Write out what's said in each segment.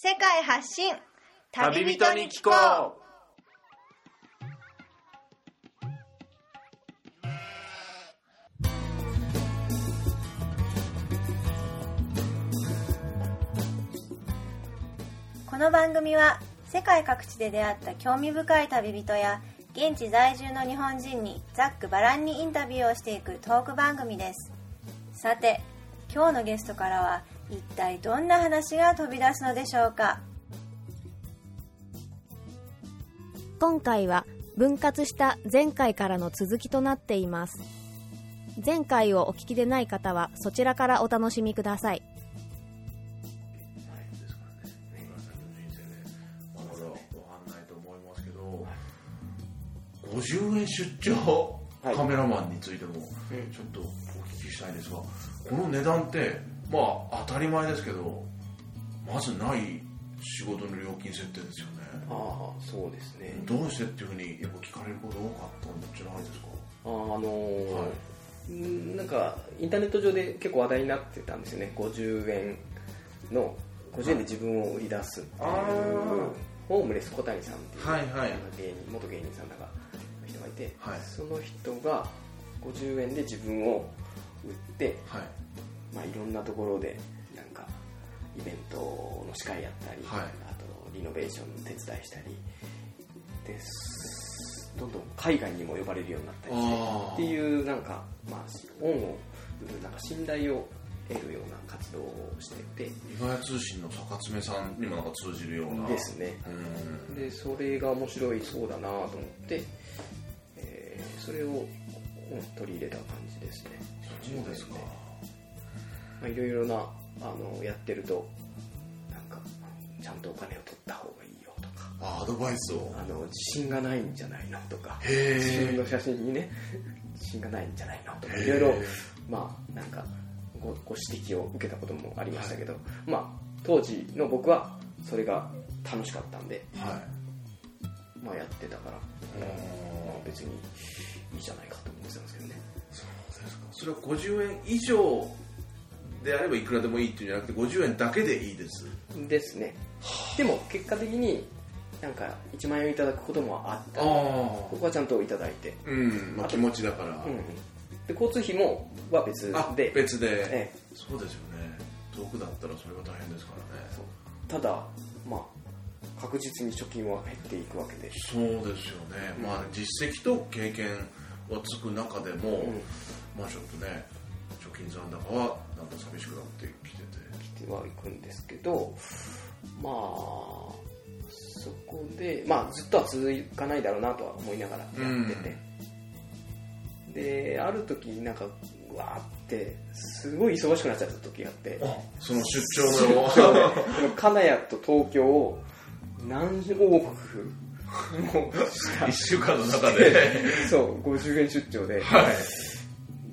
世界発信。旅人に聞こう。この番組は世界各地で出会った興味深い旅人や現地在住の日本人にざっくばらんにインタビューをしていくトーク番組です。さて今日のゲストからは一体どんな話が飛び出すのでしょうか？今回は分割した前回からの続きとなっています。前回をお聞きでない方はそちらからお楽しみください。ないんですからね皆さんの人生でまだわかんないと思いますけど50円出張はい。カメラマンについてもちょっとお聞きしたいんですがこの値段ってまあ当たり前ですけどまずない仕事の料金設定ですよね。ああそうですね。どうしてっていうふうにやっぱ聞かれること多かったんじゃないですか？ああのーはい。うんなんかインターネット上で結構話題になってたんですよね。50円の50円で自分を売り出すっていうあホームレス小谷さんっていう、はいはい。芸人元芸人さんだが人がいて、はい。その人が50円で自分を売って、はいまあ、いろんなところでなんかイベントの司会やったり、はい。あとリノベーションの手伝いしたりですどんどん海外にも呼ばれるようになったりしてっていうなんか、まあ、恩をなんか信頼を得るような活動をしてて岩屋通信の坂爪さんにもなんか通じるような。ですね。うん。でそれが面白いそうだなと思って、えーそれを、うん取り入れた感じですね。そうですか。まあいろいろなあのやってるとなんかちゃんとお金を取った方がいいよとか。あアドバイスを。あの自信がないんじゃないのとか。自分の写真にね自信がないんじゃないのとか。いろいろまあなんかごご指摘を受けたこともありましたけど、まあ当時の僕はそれが楽しかったんで、はい。まあ、やってたから、まあ、別にいいじゃないかと思ってたんですけどね。そうですか。それは50円以上であればいくらでもいいっていうんじゃなくて50円だけでいいです。ですね。でも結果的になんか1万円いただくこともあった。あ僕はちゃんといただいて、うん。まあ気持ちだから、うん、で交通費もは別あで別で、ええ。そうですよね。遠くだったらそれは大変ですからね。そう。ただまあ確実に貯金は減っていくわけで。そうですよね、まあ実績と経験はつく中でも、うん。まあちょっとね貯金残高はだんだん寂しくなってきてて。来てはいくんですけどまあそこでまあずっとは続かないだろうなとは思いながらやってて、である時なんかうわーってすごい忙しくなっちゃった時があって。あその出張のこの金谷と東京を何往復もした1週間の中で。そう50円出張で、はい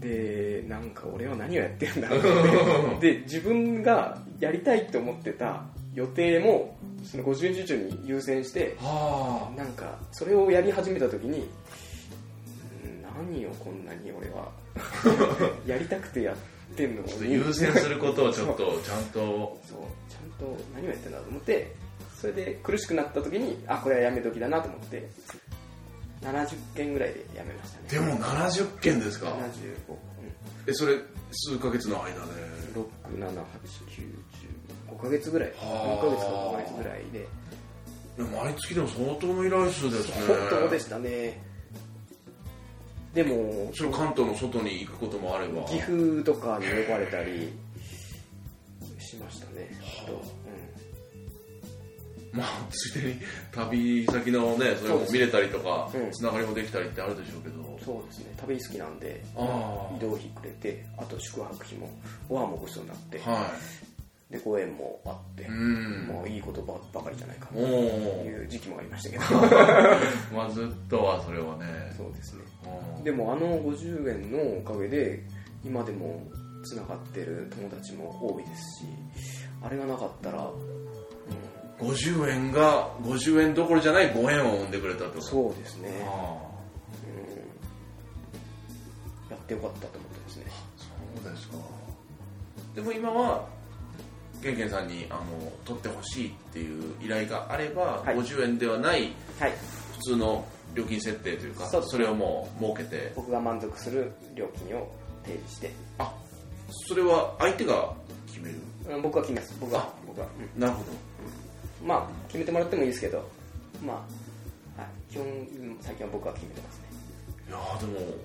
でなんか俺は何をやってるんだろう。ってで自分がやりたいと思ってた予定もその50円出張に優先してはなんかそれをやり始めた時にうん何をこんなに俺は やりたくてやってんの優先することをちょっとちゃんと。そう。ちゃんと何をやってんだと思ってそれで苦しくなった時にあこれはやめ時だなと思って70件ぐらいでやめましたね。でも70件ですか？75、えそれ数ヶ月の間で。うん、67895ヶ月ぐらい。はあ。4ヶ月か5ヶ月ぐらいで。毎月でも相当の依頼数ですね。本当でしたね。でもそれ関東の外に行くこともあれば岐阜とかに呼ばれたりしましたね、まあついでに旅先のねそれも見れたりとかうん。つながりもできたりってあるでしょうけど、うん、そうですね。旅好きなんで移動費くれてあと宿泊費もご飯もごちそうになって、はでご縁もあって、もういいことばばかりじゃないかとおいう時期もありましたけど。まあずっとはそれはね。そうですね。うん。でもあの50円のおかげで今でもつながってる友達も多いですしあれがなかったら、うん、50円が50円どころじゃないご縁を生んでくれたとそうですね、あやってよかったと思ってますね。あそうですか。でも今はケンケンさんにあの取ってほしいっていう依頼があれば、はい。50円ではないはい。普通の料金設定というかそうですそれをもう設けて。僕が満足する料金を提示して。あそれは相手が決める？うん僕は決めます。僕は。僕は、うん。なるほどまあ決めてもらってもいいですけどまあ、はい、基本うん最近は僕は決めてますね。いやーでも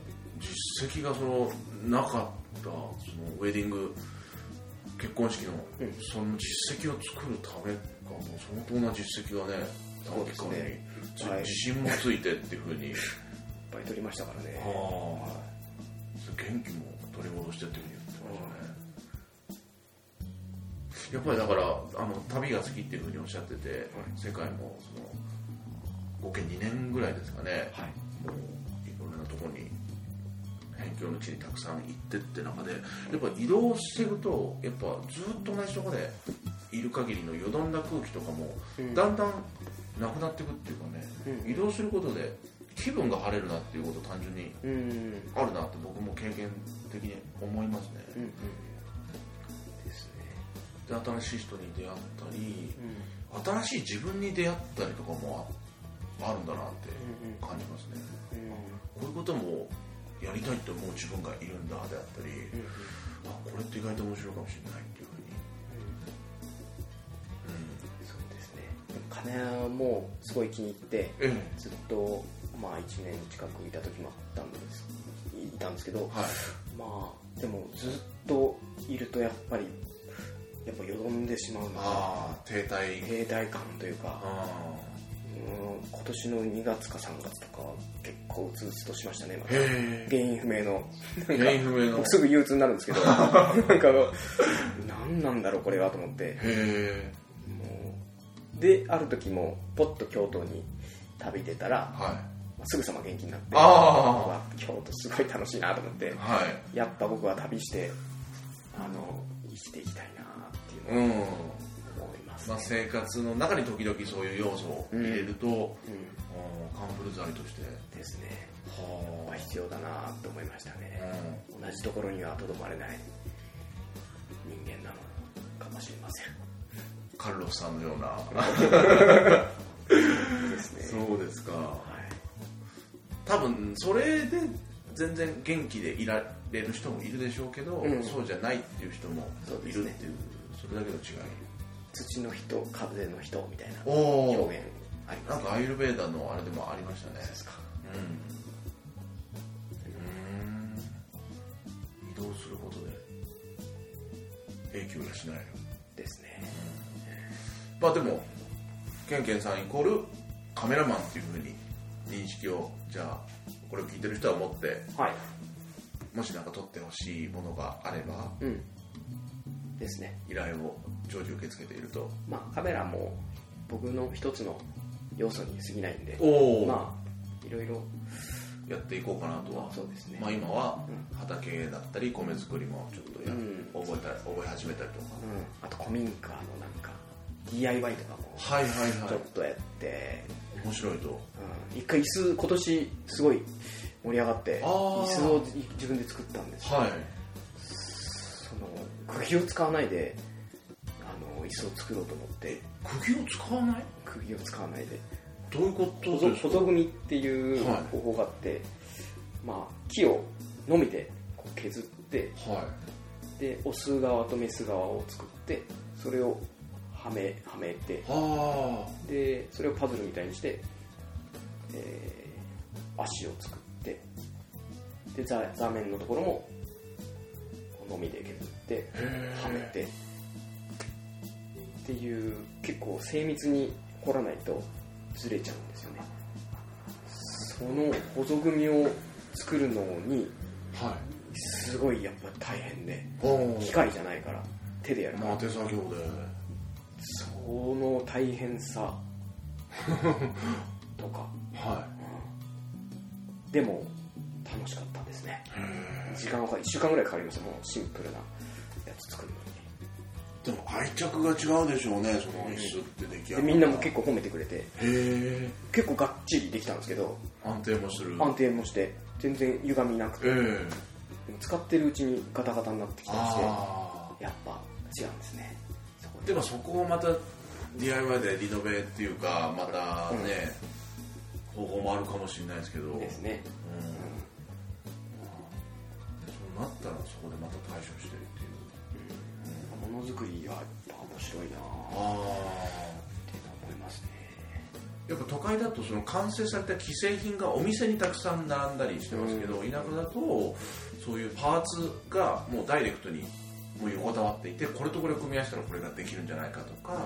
実績がそのなかったそのウェディング結婚式の、うん。その実績を作るためがも。う相当な実績がねそうですね。短期間にはい。自信もついてっていうふうに。いっぱい取りましたからね。はあ元気も取り戻してっていうやっぱりだからあの旅が好きっていうふうにおっしゃってて、世界もその合計2年ぐらいですかね、はい。もういろんなところに辺境の地にたくさん行ってって中でやっぱ移動してるとやっぱずっと同じところでいる限りのよどんだ空気とかもうん。だんだんなくなっていくっていうかね、うん。移動することで気分が晴れるなっていうこと単純にうん。あるなって僕も経験的に思いますね、うんうんですねで新しい人に出会ったりうん。新しい自分に出会ったりとかもああるんだなってうんうん。感じますね、うんこういうこともやりたいと思う自分がいるんだであったり、うんあこれって意外と面白いかもしれないっていうふうに、そうですね。金谷もすごい気に入ってずっとまあ1年近くいた時もあったんですいたんですけどえはい。まあでもずっといるとやっぱりやっぱよどんでしまうのがああ停滞。停滞感というかあうん今年の2月か3月とかは結構うつうつとしましたねま原因不明の。え原因不明の。僕 すぐ憂鬱になるんですけど なんか何なんだろうこれはと思って。である時もポッと京都に旅出たらはい。すぐさま元気になって京都すごい楽しいなと思ってはい。やっぱ僕は旅してあの生きていきたいないうのをうん。思います、まあ、生活の中に時々そういう要素を入れると、うん、うんカンブル剤として。ですね。はまあ必要だなと思いましたね。あ、同じところにはとどまれない。人間なのかもしれません。カルロスさんのような。ですね。そうですか。はい。多分それで全然元気でいられる人もいるでしょうけど、うん。そうじゃないっていう人もいるっていうそれだけの違い。土の人風の人みたいなお表現あります。なんかアイルベーダのあれでもありましたね。ですか。うん。うん。移動することで影響がしないよ。ですね。まあでもケンケンさんイコールカメラマンっていうふうに認識をじゃあこれを聞いてる人は持ってはい。もし何か撮ってほしいものがあればうんですね。依頼を常時受け付けていると。まあカメラも僕の一つの要素に過ぎないんで。おお、まあいろいろやっていこうかなとは。そうですね。まあ、今は畑だったり米作りもちょっとや、うん。覚えた覚え始めたりとか、うん、あと古民家のなんか DIY とかもはいはいはい。ちょっとやって、面白いと。うん、一回椅子今年すごい盛り上がって椅子を自分で作ったんですよ。はい釘を使わないであの椅子を作ろうと思って。釘を使わない？釘を使わないで。どういうこと？細ですか細組っていうはい。方法があって、まあ、木をのみでこう削ってはでオス側とメス側を作ってそれをはめはめていはでそれをパズルみたいにして、えー足を作ってで座座面のところものみで削ってはめて。っていう結構精密に掘らないとずれちゃうんですよね。その細組を作るのにあはすごいやっぱ大変で機械じゃないから手でやるから。まあ手作業で。その大変さ。とか。はでも楽しかったですね。時間は1週間ぐらいかかりました。もうシンプルな作るのえでも愛着が違うでしょうねその椅子って出来上がにでみんなも結構褒めてくれて。へえ。結構がっちりできたんですけど。安定もする。安定もして全然歪みなくて。ええ。でも使ってるうちにガタガタになってきたりしてあやっぱ違うんですね。そこで。もそこをまた DIY でリノベっていうかまたね、方法もあるかもしれないですけど。ですね。そうなったらそこでまた対処してるっていう、ものづくりはやっぱ面白いなあ。って思いますねやっぱ都会だとその完成された既製品がお店にたくさん並んだりしてますけど、田舎だとそういうパーツがもうダイレクトにもう横たわっていてこれとこれを組み合わせたらこれができるんじゃないかとか、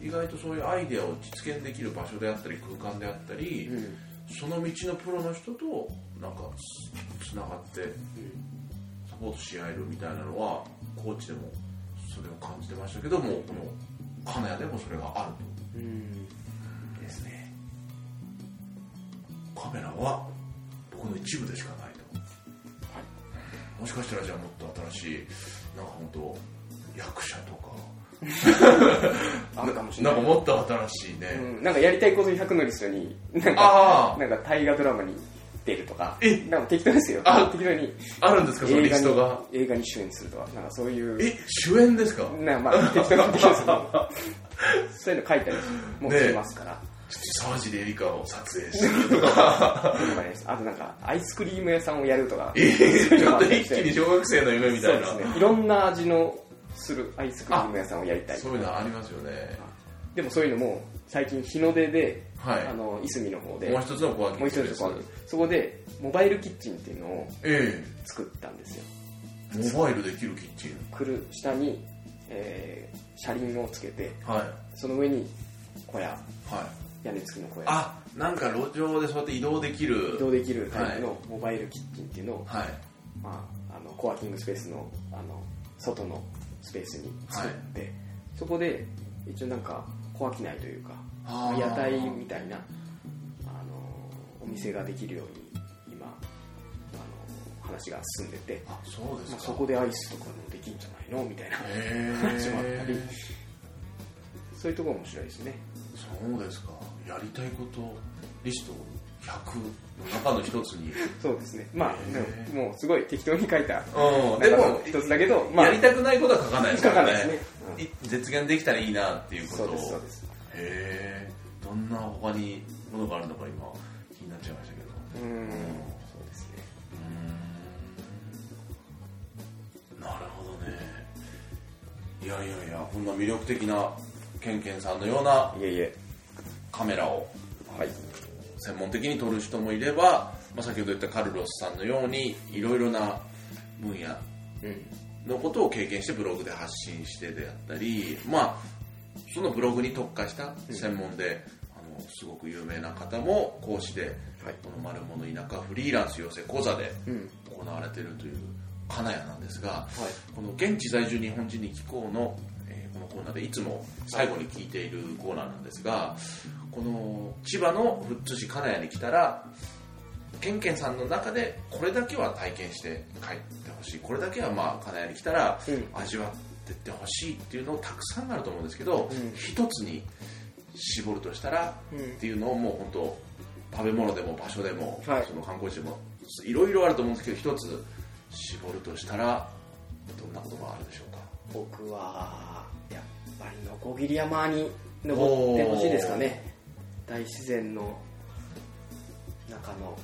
意外とそういうアイデアを実現できる場所であったり空間であったり、うん。その道のプロの人となんかつつながってサポートし合えるみたいなのは高知でもそれを感じてましたけどもこの金谷でもそれがあるうん。とですね。カメラは僕の一部でしかないと、もしかしたらじゃあもっと新しいなんか本当役者とか。あるかもしれない。なんかもっと新しいね、うん。なんかやりたいことに100のリストになんかああなんか大河ドラマに出るとかえ？なんか適当ですよ。あ？適当に。あるんですか？そのリ映画にストが？映画に主演するとかなんかそういう。え？主演ですか？なんかまあ適当に適当ですけど そういうの書いたりもしますから、沢尻エリカを撮影するとかあとなんかアイスクリーム屋さんをやるとか。え？ーちょっと一気に小学生の夢みたいな。そうですね。いろんな味のするアイスクリーム屋さんをやりたい。そういうのありますよね。でもそういうのも最近日の出で、はい。あのいすみの方で。もう一つのコワーキンもうグスペース一つこうそこでモバイルキッチンっていうのをえ作ったんですよ。えモバイルできるキッチン。来る下に、えー車輪をつけてはい。その上に小屋。はい。屋根付きの小屋。あなんか路上でそうやって移動できる。移動できるタイプのモバイルキッチンっていうのを、はい。まあ、あのコワーキングスペースのあの外のスペースに作って、そこで一応なんか小商いというか屋台みたいなあのお店ができるように今あの話が進んでて、あそうですまあ、かそこでアイスとかもできるんじゃないの？みたいなへ話もあったり。えそういうところ面白いですね。そうですか。やりたいことリスト100の中の一つに。そうですね。まあへでーももうすごい適当に書いたうん。でも一つだけど、まあ、やりたくないことは書かないですからね。書かないですね実現できたらいいなっていうことを。そうですそうです。へえどんな他にものがあるのか今気になっちゃいましたけど。うんうんそうですね。うーん。なるほどね。いやいやいやこんな魅力的なケンケンさんのようないえいえ。カメラをはい。専門的に撮る人もいれば、まあ、先ほど言ったカルロスさんのようにいろいろな分野うんのことを経験してブログで発信してであったりまあそのブログに特化した専門で、あのすごく有名な方も講師ではい。この「丸物田舎フリーランス養成講座」でうん。行われているという金谷なんですがはい。この現地在住日本人に聞こうの、えーこのコーナーでいつも最後に聞いているコーナーなんですがこの千葉の富津市金谷に来たらケンケンさんの中でこれだけは体験して帰ってほしいこれだけはまあ金谷に来たらうん。味わってってほしいっていうのをたくさんあると思うんですけど、うん。一つに絞るとしたらうん。っていうのをもう本当食べ物でも場所でも、はい。その観光地でもいろいろあると思うんですけど一つ絞るとしたらどんなことがあるでしょうか？僕はやっぱりノコギリ山に登ってほしいですかね。大自然の中の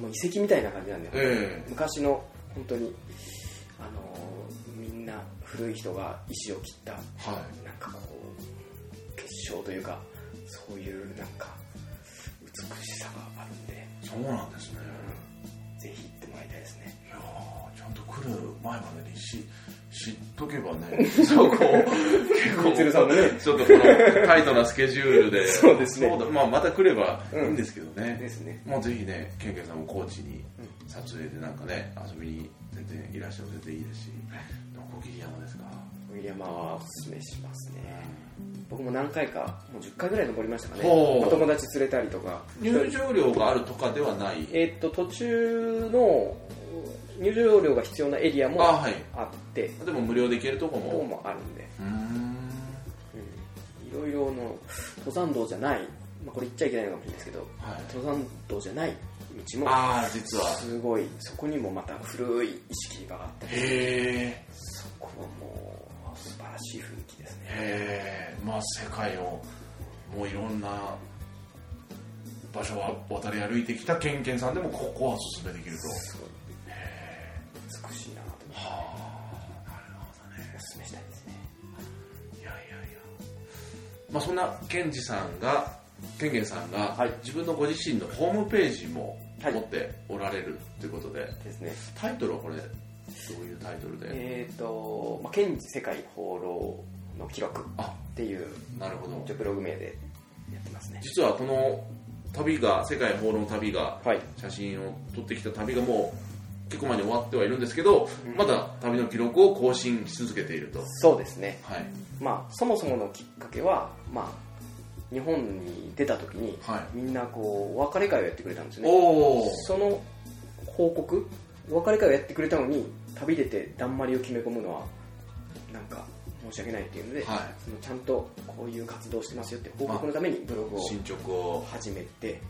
もう遺跡みたいな感じなんで、え昔の本当にあのみんな古い人が石を切ったはなんかこう結晶というかそういうなんか美しさがあるんで、いそうなんですね。うん。ぜひ行ってもらいたいですね。いやーちゃんと来る前までにし知っとけばね。そうこう結構ちょっとこのタイトなスケジュールで。そうですね。だ。まあ、また来ればいいんですけどね、ですね。もうぜひねケンケンさんも高知に撮影でなんかね遊びに全然いらっしゃる全然いいですし。ノコギリ山ですか？小桐山はおすすめしますね。僕も何回かもう10回ぐらい登りましたかね。お友達連れたりとか。入場料があるとかではない？えーっと途中の入場料が必要なエリアもあはい。あって。でも無料で行けるとこも。もあるんで、いろいろの登山道じゃない、まあ、これ言っちゃいけないのかもしれないですけどはい。登山道じゃない道もああ実は。すごい。そこにもまた古い意識があった。りそこもう素晴らしい雰囲気ですね。へえまあ世界をもういろんな場所は渡り歩いてきたケンケンさんでもここはおすすめできると美しいなと思って。はあなるほどねおすすめしたいですね。いやいやいや。まあそんなケンジさんがケンケンさんがはい。自分のご自身のホームページもはい。持っておられるということで、ですね。タイトルはこれどういうタイトルで、えっ、と、まあ、ケンジ世界放浪の記録あっていうなるほど。ブログ名でやってますね。実はこの旅が世界放浪旅がはい。写真を撮ってきた旅がもう結構前に終わってはいるんですけど、うん。まだ旅の記録を更新し続けていると。そうですね。はい。まあそもそものきっかけはまあ日本に出た時にはみんなこうお別れ会をやってくれたんですね。おおその報告お別れ会をやってくれたのに旅出てだんまりを決め込むのはなんか申し訳ないっていうので、はい。そのちゃんとこういう活動してますよって報告のためにブログを進捗を。始めて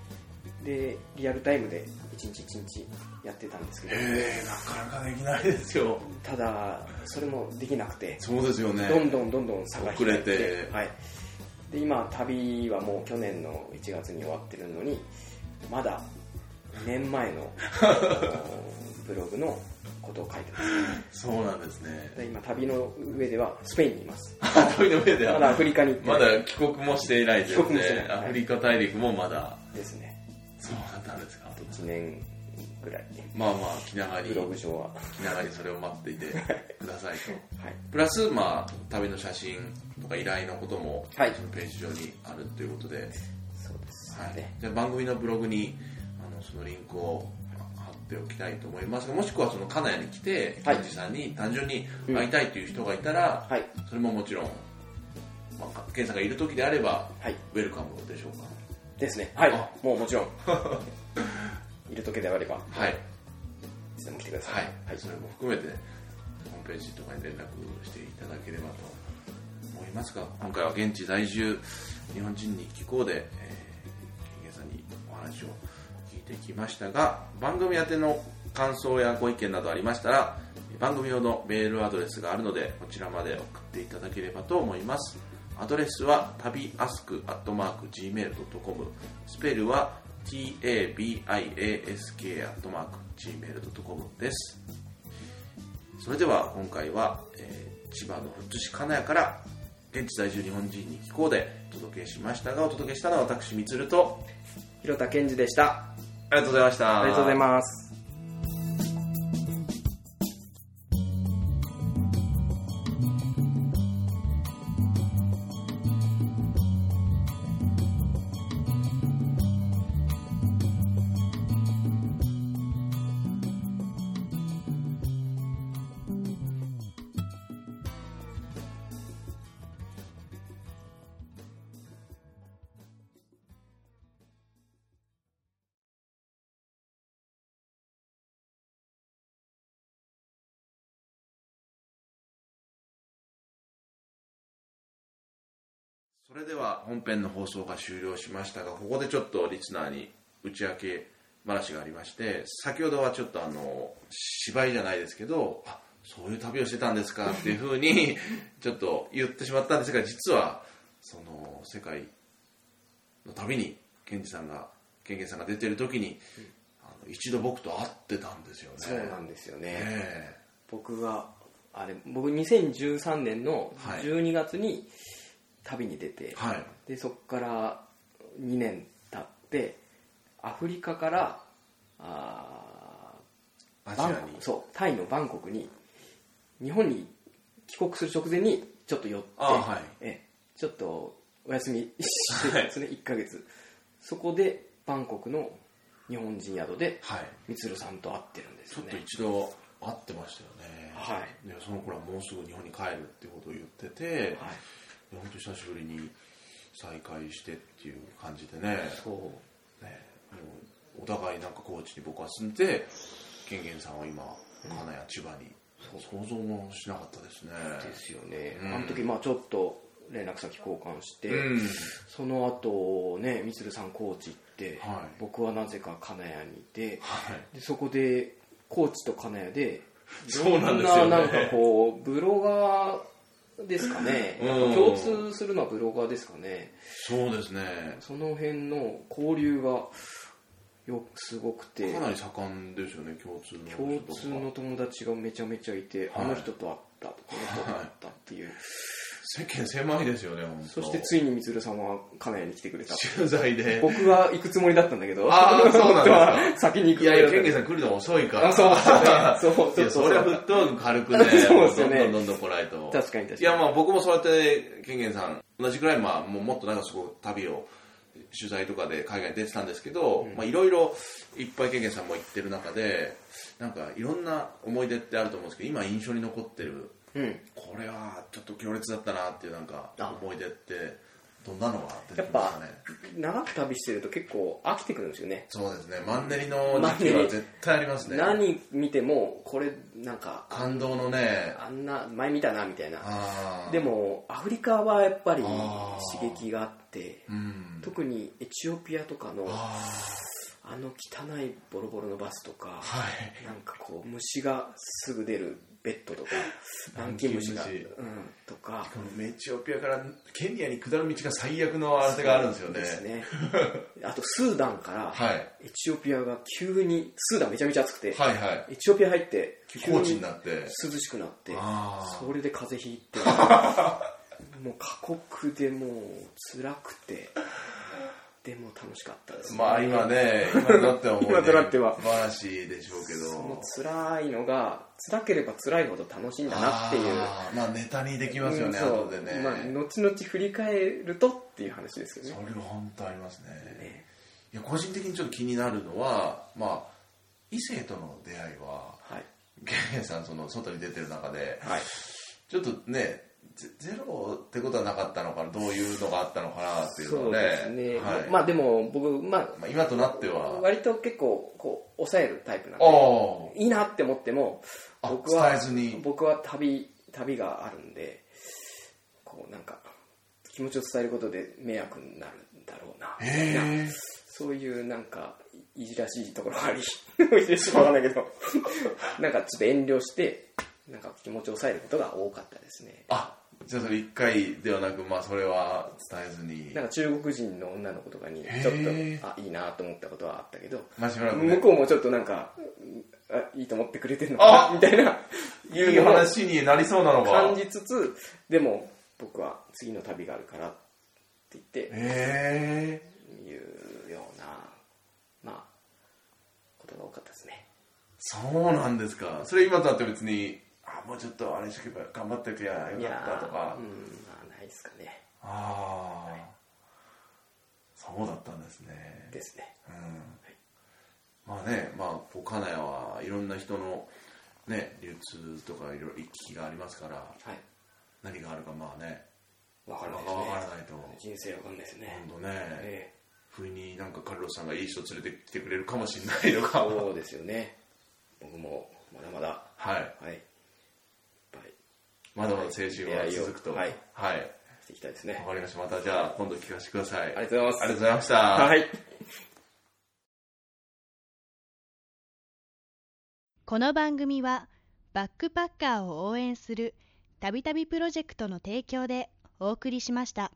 でリアルタイムで一日一日やってたんですけど。なかなかできないですよ。ただそれもできなくて。そうですよね。どんどんどんどん差が開いて。遅れて。はい、で今旅はもう去年の1月に終わってるのにまだ2年前の ブログのことを書いてます。そうなんですね。で今旅の上ではスペインにいます。旅の上では。まだアフリカに行って。まだ帰国もしていないです帰国もしてない。ねアフリカ大陸もまだ。ですね。そうだったんですか。1年ぐらいまあまあ気長に。ブログ上は。気長にそれを待っていてくださいと。はい。プラスまあ旅の写真とか依頼のこともはい。そのページ上にあるということで、そうですはい。ね、じゃあ番組のブログにあのそのリンクを貼っておきたいと思いますがもしくはその金谷に来てはい。ケンジさんに単純に会いたいという人がいたら、はい。それももちろん、まあ、ケンさんがいる時であればはい。ウェルカムでしょうか？ですね。はい。あ。もうもちろん いる時であれば。はい。いつでも来てくださはい。い、はい。それも含めてホームページとかに連絡していただければと思いますが今回は現地在住日本人に聞こうで、えー、金源さんにお話を聞いてきましたが番組宛ての感想やご意見などありましたら番組用のメールアドレスがあるのでこちらまで送っていただければと思います。アドレスは旅アスクアットマーク Gmail.com スペルは tabiask アットマーク Gmail.com です。それでは今回は、えー千葉の富津市金谷から現地在住日本人に聞こうでお届けしましたがお届けしたのは私みつると。広田健二でした。ありがとうございました。ありがとうございますは本編の放送が終了しましたがここでちょっとリスナーに打ち明け話がありまして先ほどはちょっとあの芝居じゃないですけどあそういう旅をしてたんですかっていうふうに ちょっと言ってしまったんですが実はその世界の旅にケンジさんがケンケンさんが出てる時に、あの一度僕と会ってたんですよね。そうなんですよね、え僕があれ僕2013年のはい。12月に旅に出て、えはい。でそこから2年経ってアフリカからあアジアに。そうタイのバンコクに日本に帰国する直前にちょっと寄ってあはい。えちょっとお休みしてたんですね、1ヶ月。そこでバンコクの日本人宿ではい。さんと会ってるんですちょっと一度会ってましたよね。はい。でその頃はもうすぐ日本に帰るってことを言ってて、はい本当久しぶりに再会してっていう感じでね。そう。ね。もうお互いなんか高知に僕は住んでケンケンさんは今金谷千葉に想像もしなかったですね。ですよね、うん。あの時まあちょっと連絡先交換して、うん。その後ねみつるさん高知行って、はい。僕はなぜか金谷にいてはい。でそこで高知と金谷でそうなんですよね。なんかこうブロガーですかね、うん。共通するのはブロガーですかね。そうですね。その辺の交流がよすごくて。かなり盛んですよね共通の人共通の友達がめちゃめちゃいて、はい。あの人と会ったとこの人と会ったっていう、世間狭いですよね本当。そしてついにみつるさんは金谷に来てくれた。取材で。僕は行くつもりだったんだけど。あー そうなんですか本当は先に行くいやいやケンケンさん来るの遅いから。あそうそういやそれはフットワーク軽くね そうですよね。どんどんどんどん来ないとた確かに確かにいやまあ僕もそうやってケンケンさん同じくらいまあもっと長くすごく旅を取材とかで海外に出てたんですけど、まあいろいろいっぱいケンケンさんも行ってる中でなんかいろんな思い出ってあると思うんですけど今印象に残ってるうん。これはちょっと強烈だったなっていうなんかあ。思い出ってどんなのが出てやっぱきましたね？長く旅してると結構飽きてくるんですよね。そうですね。マンネリの時期は絶対ありますね。何見てもこれなんか感動のね。あんな前見たなみたいな。でもアフリカはやっぱり刺激があってうん特にエチオピアとかのああの汚いボロボロのバスとかーはい。なんかこう虫がすぐ出るベッドとか 南京虫が、うん、とか。このエチオピアからケニアに下る道が最悪のあれがあるんですよね。ですね。あとスーダンからはい。エチオピアが急にスーダンめちゃめちゃ暑くて、はいはい。エチオピア入って急高地にになって。涼しくなってそれで風邪ひいて もう過酷でもう辛くてでも楽しかったです、まあ今ね 今となっては思う、ね、今となっては。素晴らしいでしょうけど。その辛いのが辛ければ辛いほど楽しいんだなっていう。あーまあネタにできますよね、うん後でね、まあ、後々振り返るとっていう話ですよそねれは本当ありますね。ね。いや個人的にちょっと気になるのはまあ異性との出会いははい。ゲンさんその外に出てる中ではい。ちょっとねゼゼロってことはなかったのかなどういうのがあったのかなっていうのですね、はい。まあでも僕まあまあ、今となっては。割と結構こう抑えるタイプなんであいいなって思ってもあ僕は伝えずに。僕は旅旅があるんでこうなんか気持ちを伝えることで迷惑になるんだろうなあみたいな。そういうなんかいじらしいところがありいじらしいかわかんないけど。なんかちょっと遠慮してなんか気持ちを抑えることが多かったですね。あじゃあそれ一回ではなくまあそれは伝えずに。なんか中国人の女の子とかにちょっとあいいなと思ったことはあったけど。ね。向こうもちょっとなんかあいいと思ってくれてるのかな？みたいな。いい話になりそうなのが。感じつつでも僕は次の旅があるからって言ってへえいうようなまあことが多かったですね。そうなんですか。それ今となって別にあもうちょっとあれしとけば頑張っておけばよかったとか。うんまあないですかね。ああそうだったんですね。ですね。うん。まあねまあこう金谷はいろんな人のね流通とかいろいろ行き来がありますからはい。何があるかまあねわからないわからないと。人生わかんないですね。本当ね。え不意になんかカルロスさんがいい人連れてきてくれるかもしれないとか。えそうですよね。僕もまだまだ。はい。はいまだまだ青春は続くと。はい。はい。していきたいですね。わかりましたまた。じゃあ今度聞かせてください。ありがとうございます。ありがとうございました。はい。この番組はバックパッカーを応援するたびたびプロジェクトの提供でお送りしました。